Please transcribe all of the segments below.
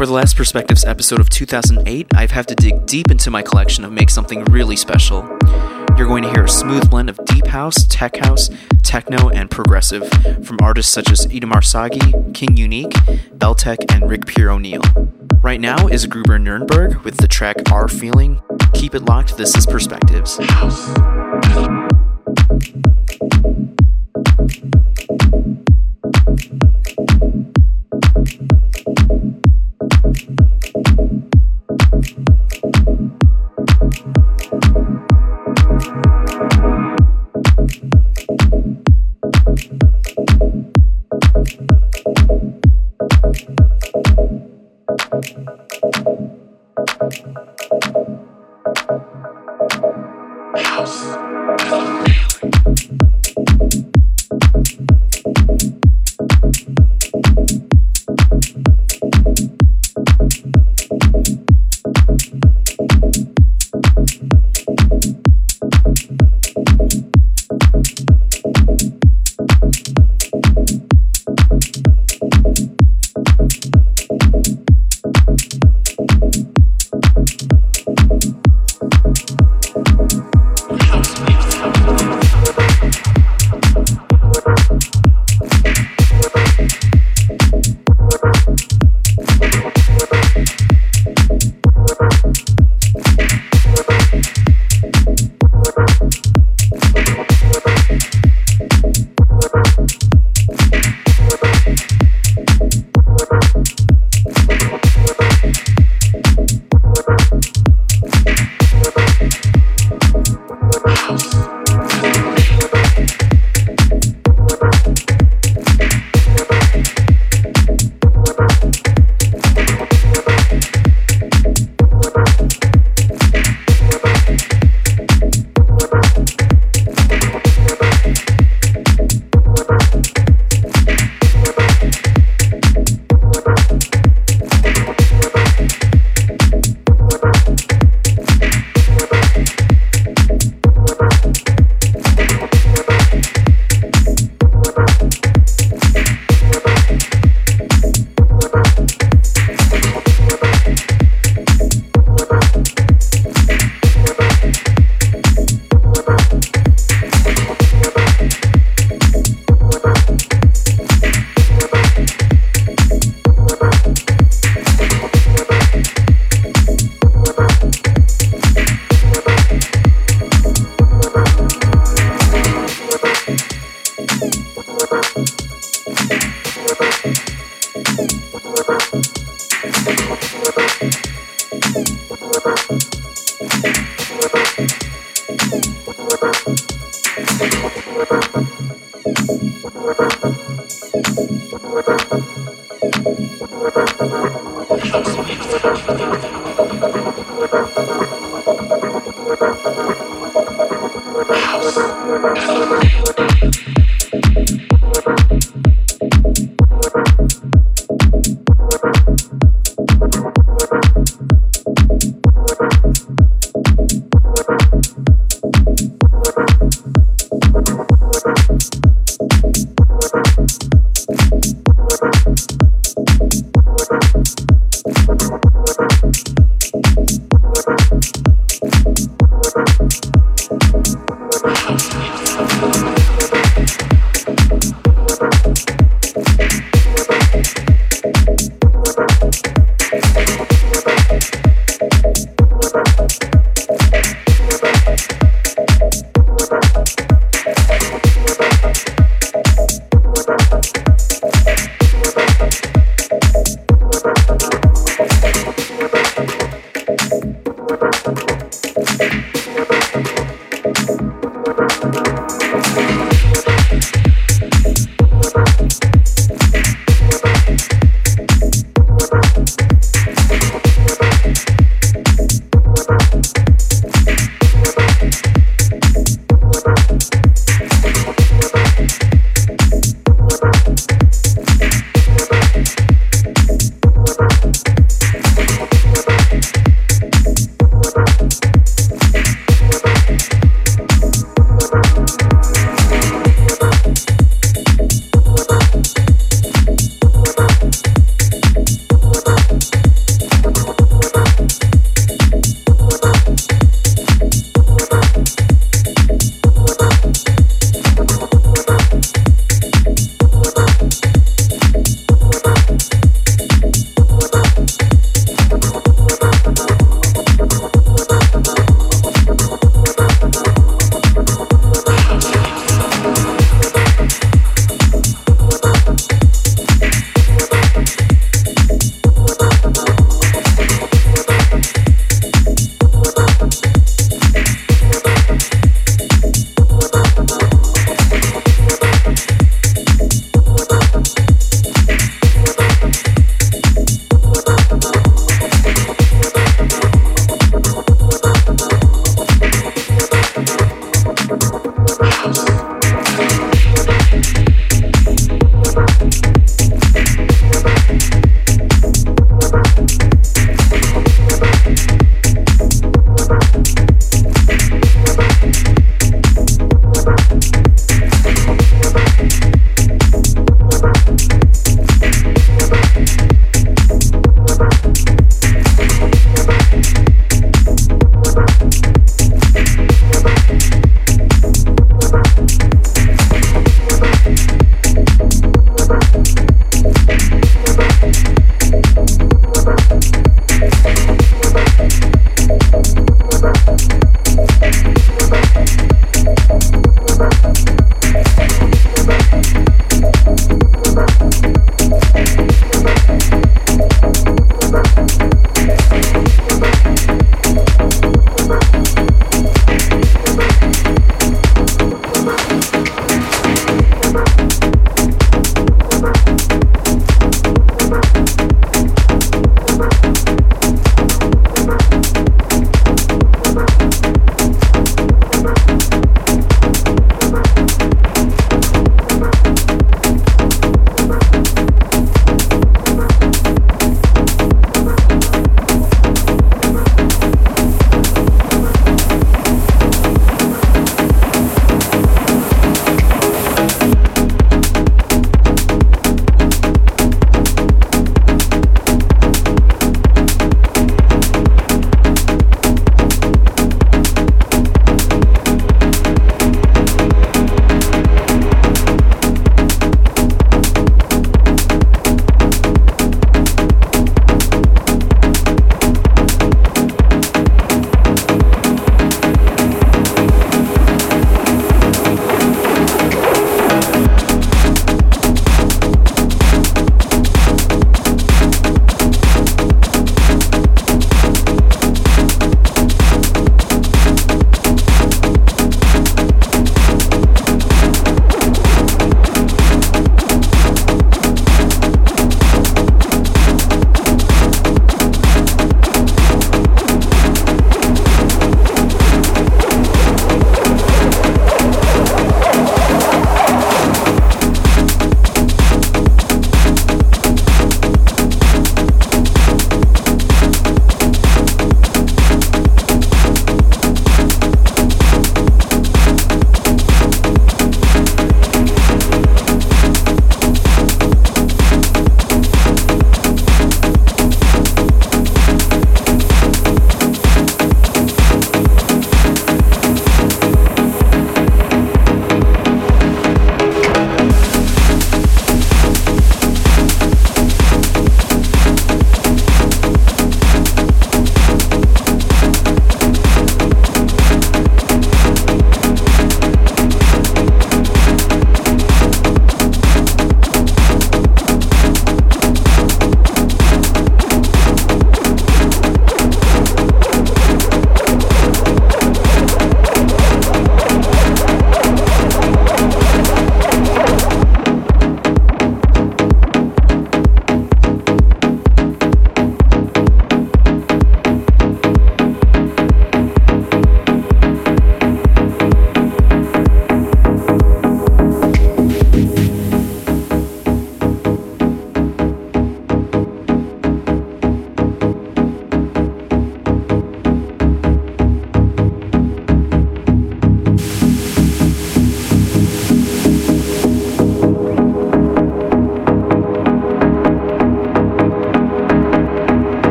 For the last Perspectives episode of 2008, I've had to dig deep into my collection to make something really special. You're going to hear a smooth blend of deep house, tech house, techno, and progressive from artists such as Itamar Sagi, King Unique, Beltek, and Rick Pierre O'Neill. Right now is Gruber Nurnberg with the track Our Feeling. Keep it locked, this is Perspectives.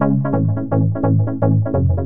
Thank you.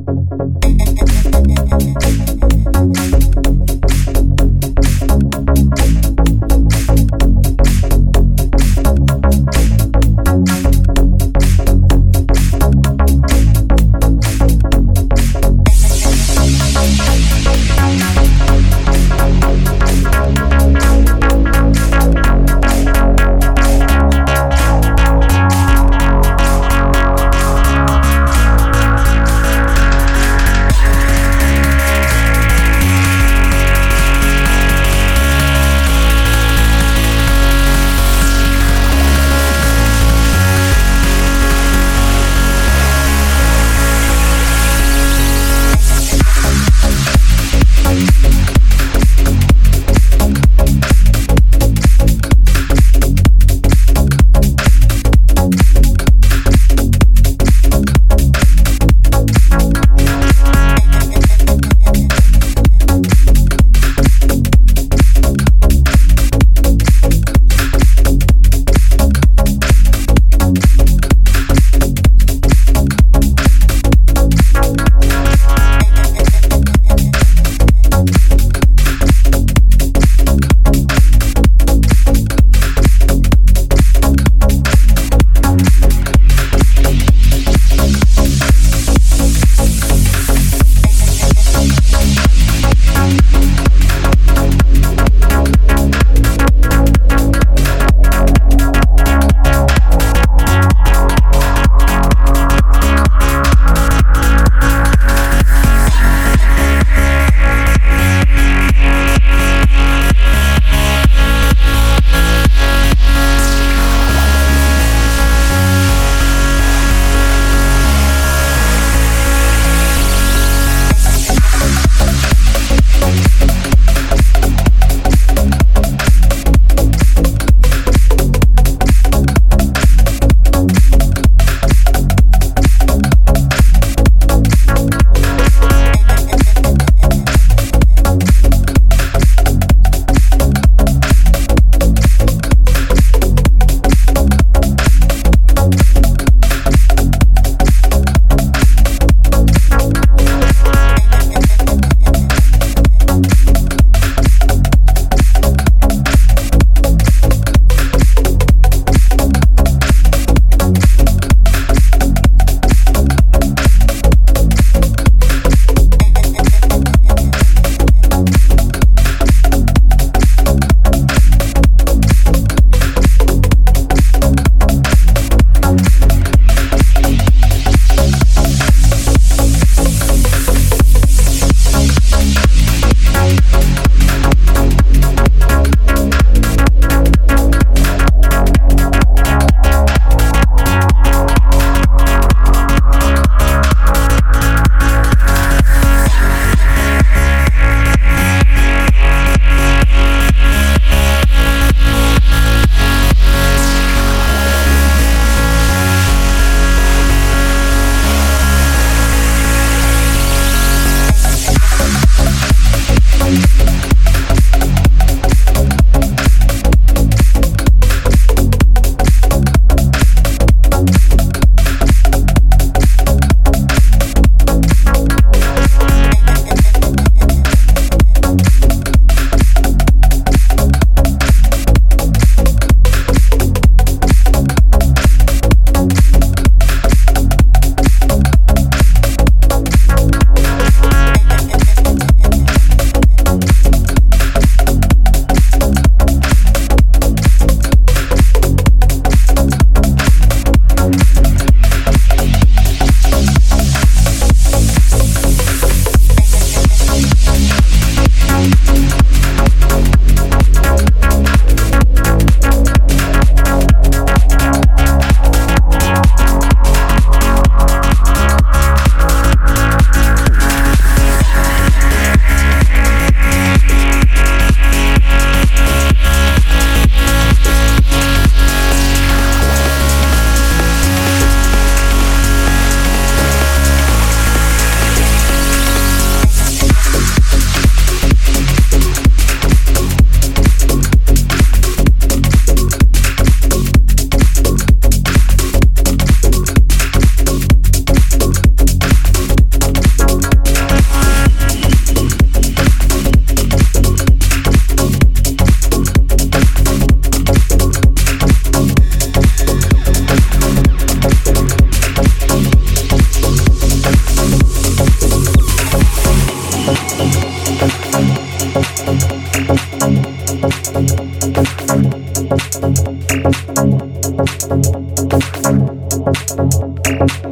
Thank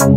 you.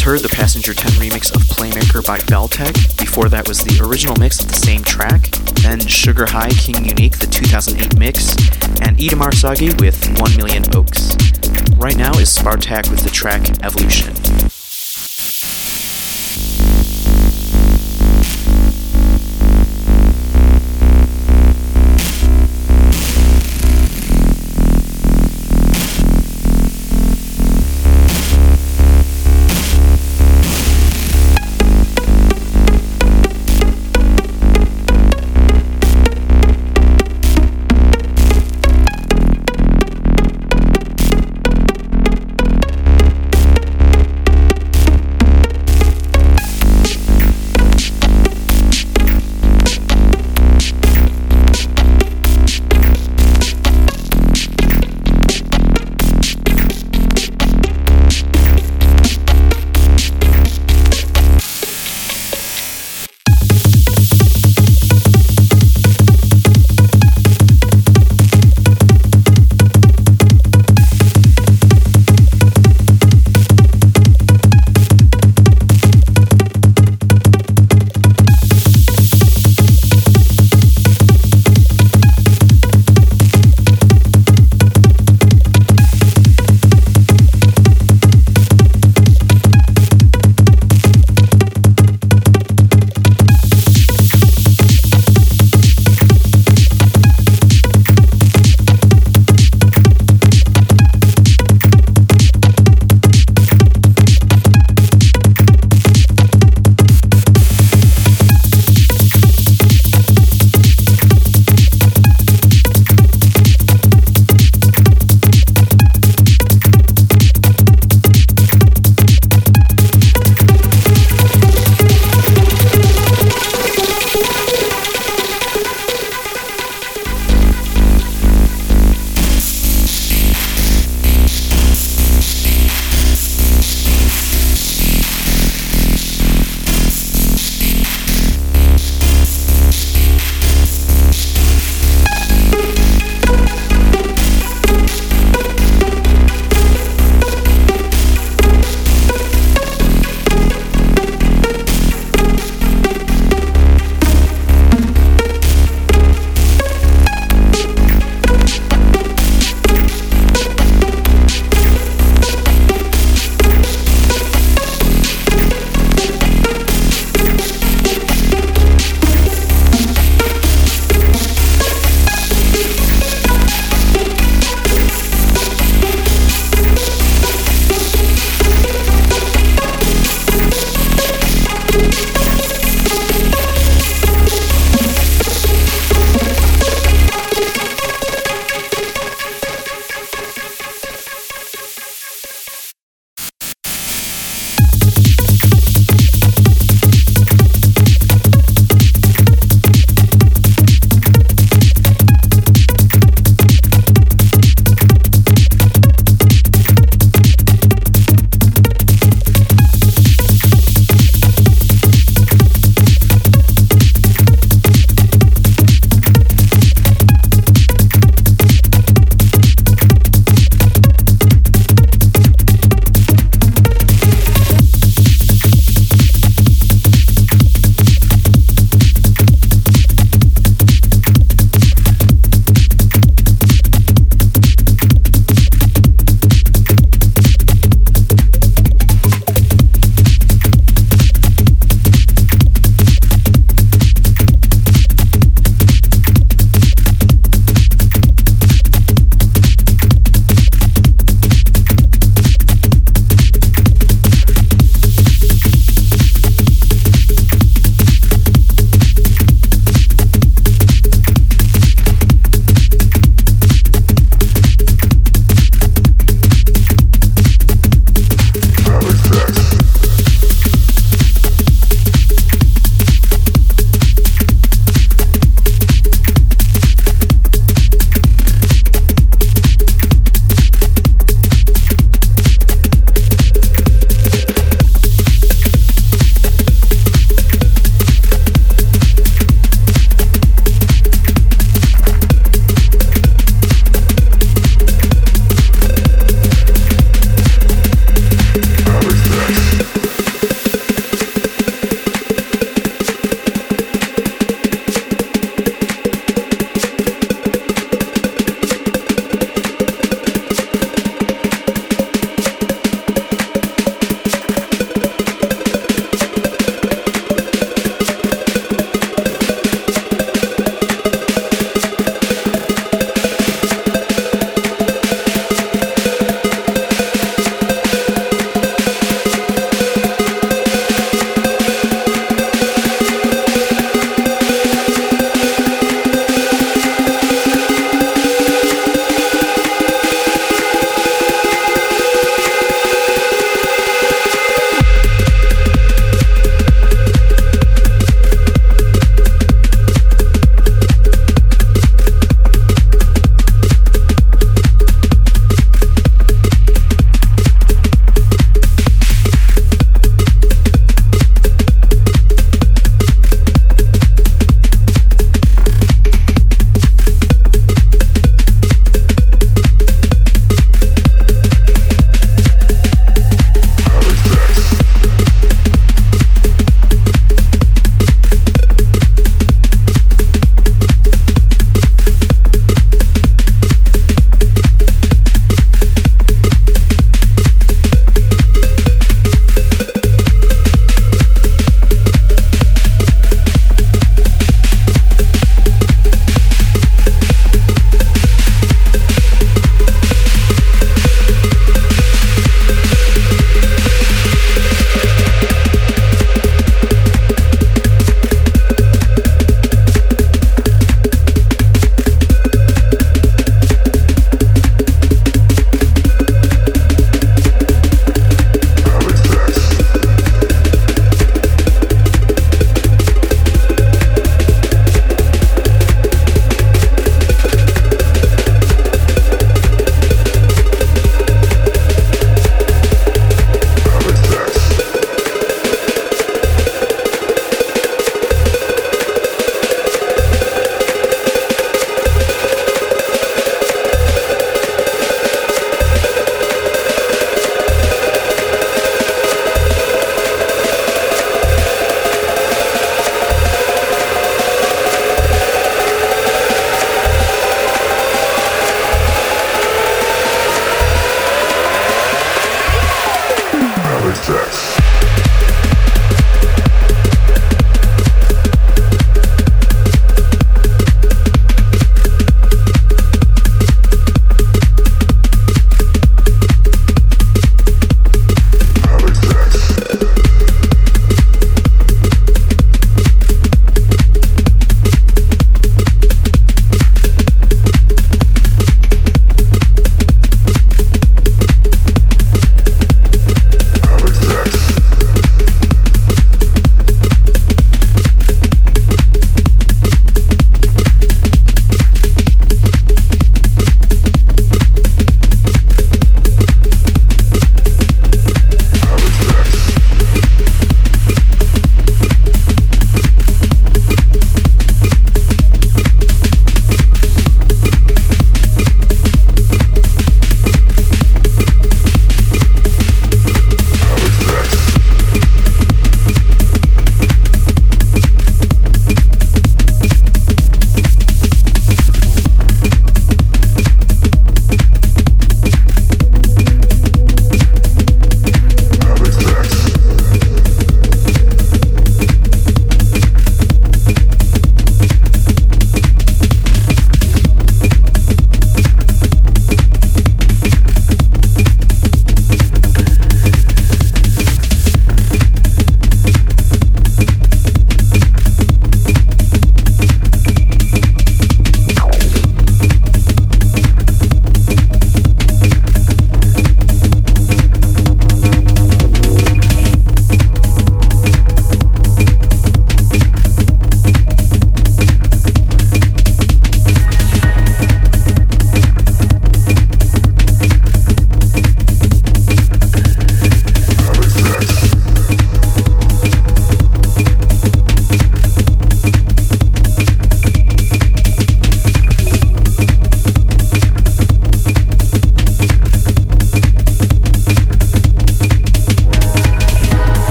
Heard the Passenger 10 remix of Playmaker by Beltek. Before that was the original mix of the same track. Then Sugar High King Unique, the 2008 mix. And Itamar Sagi with 1 Million Oaks. Right now is Spartak with the track Evolution.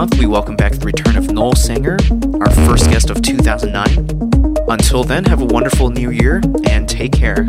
Month, we welcome back the return of Noel Sanger, our first guest of 2009. Until then, have a wonderful new year and take care.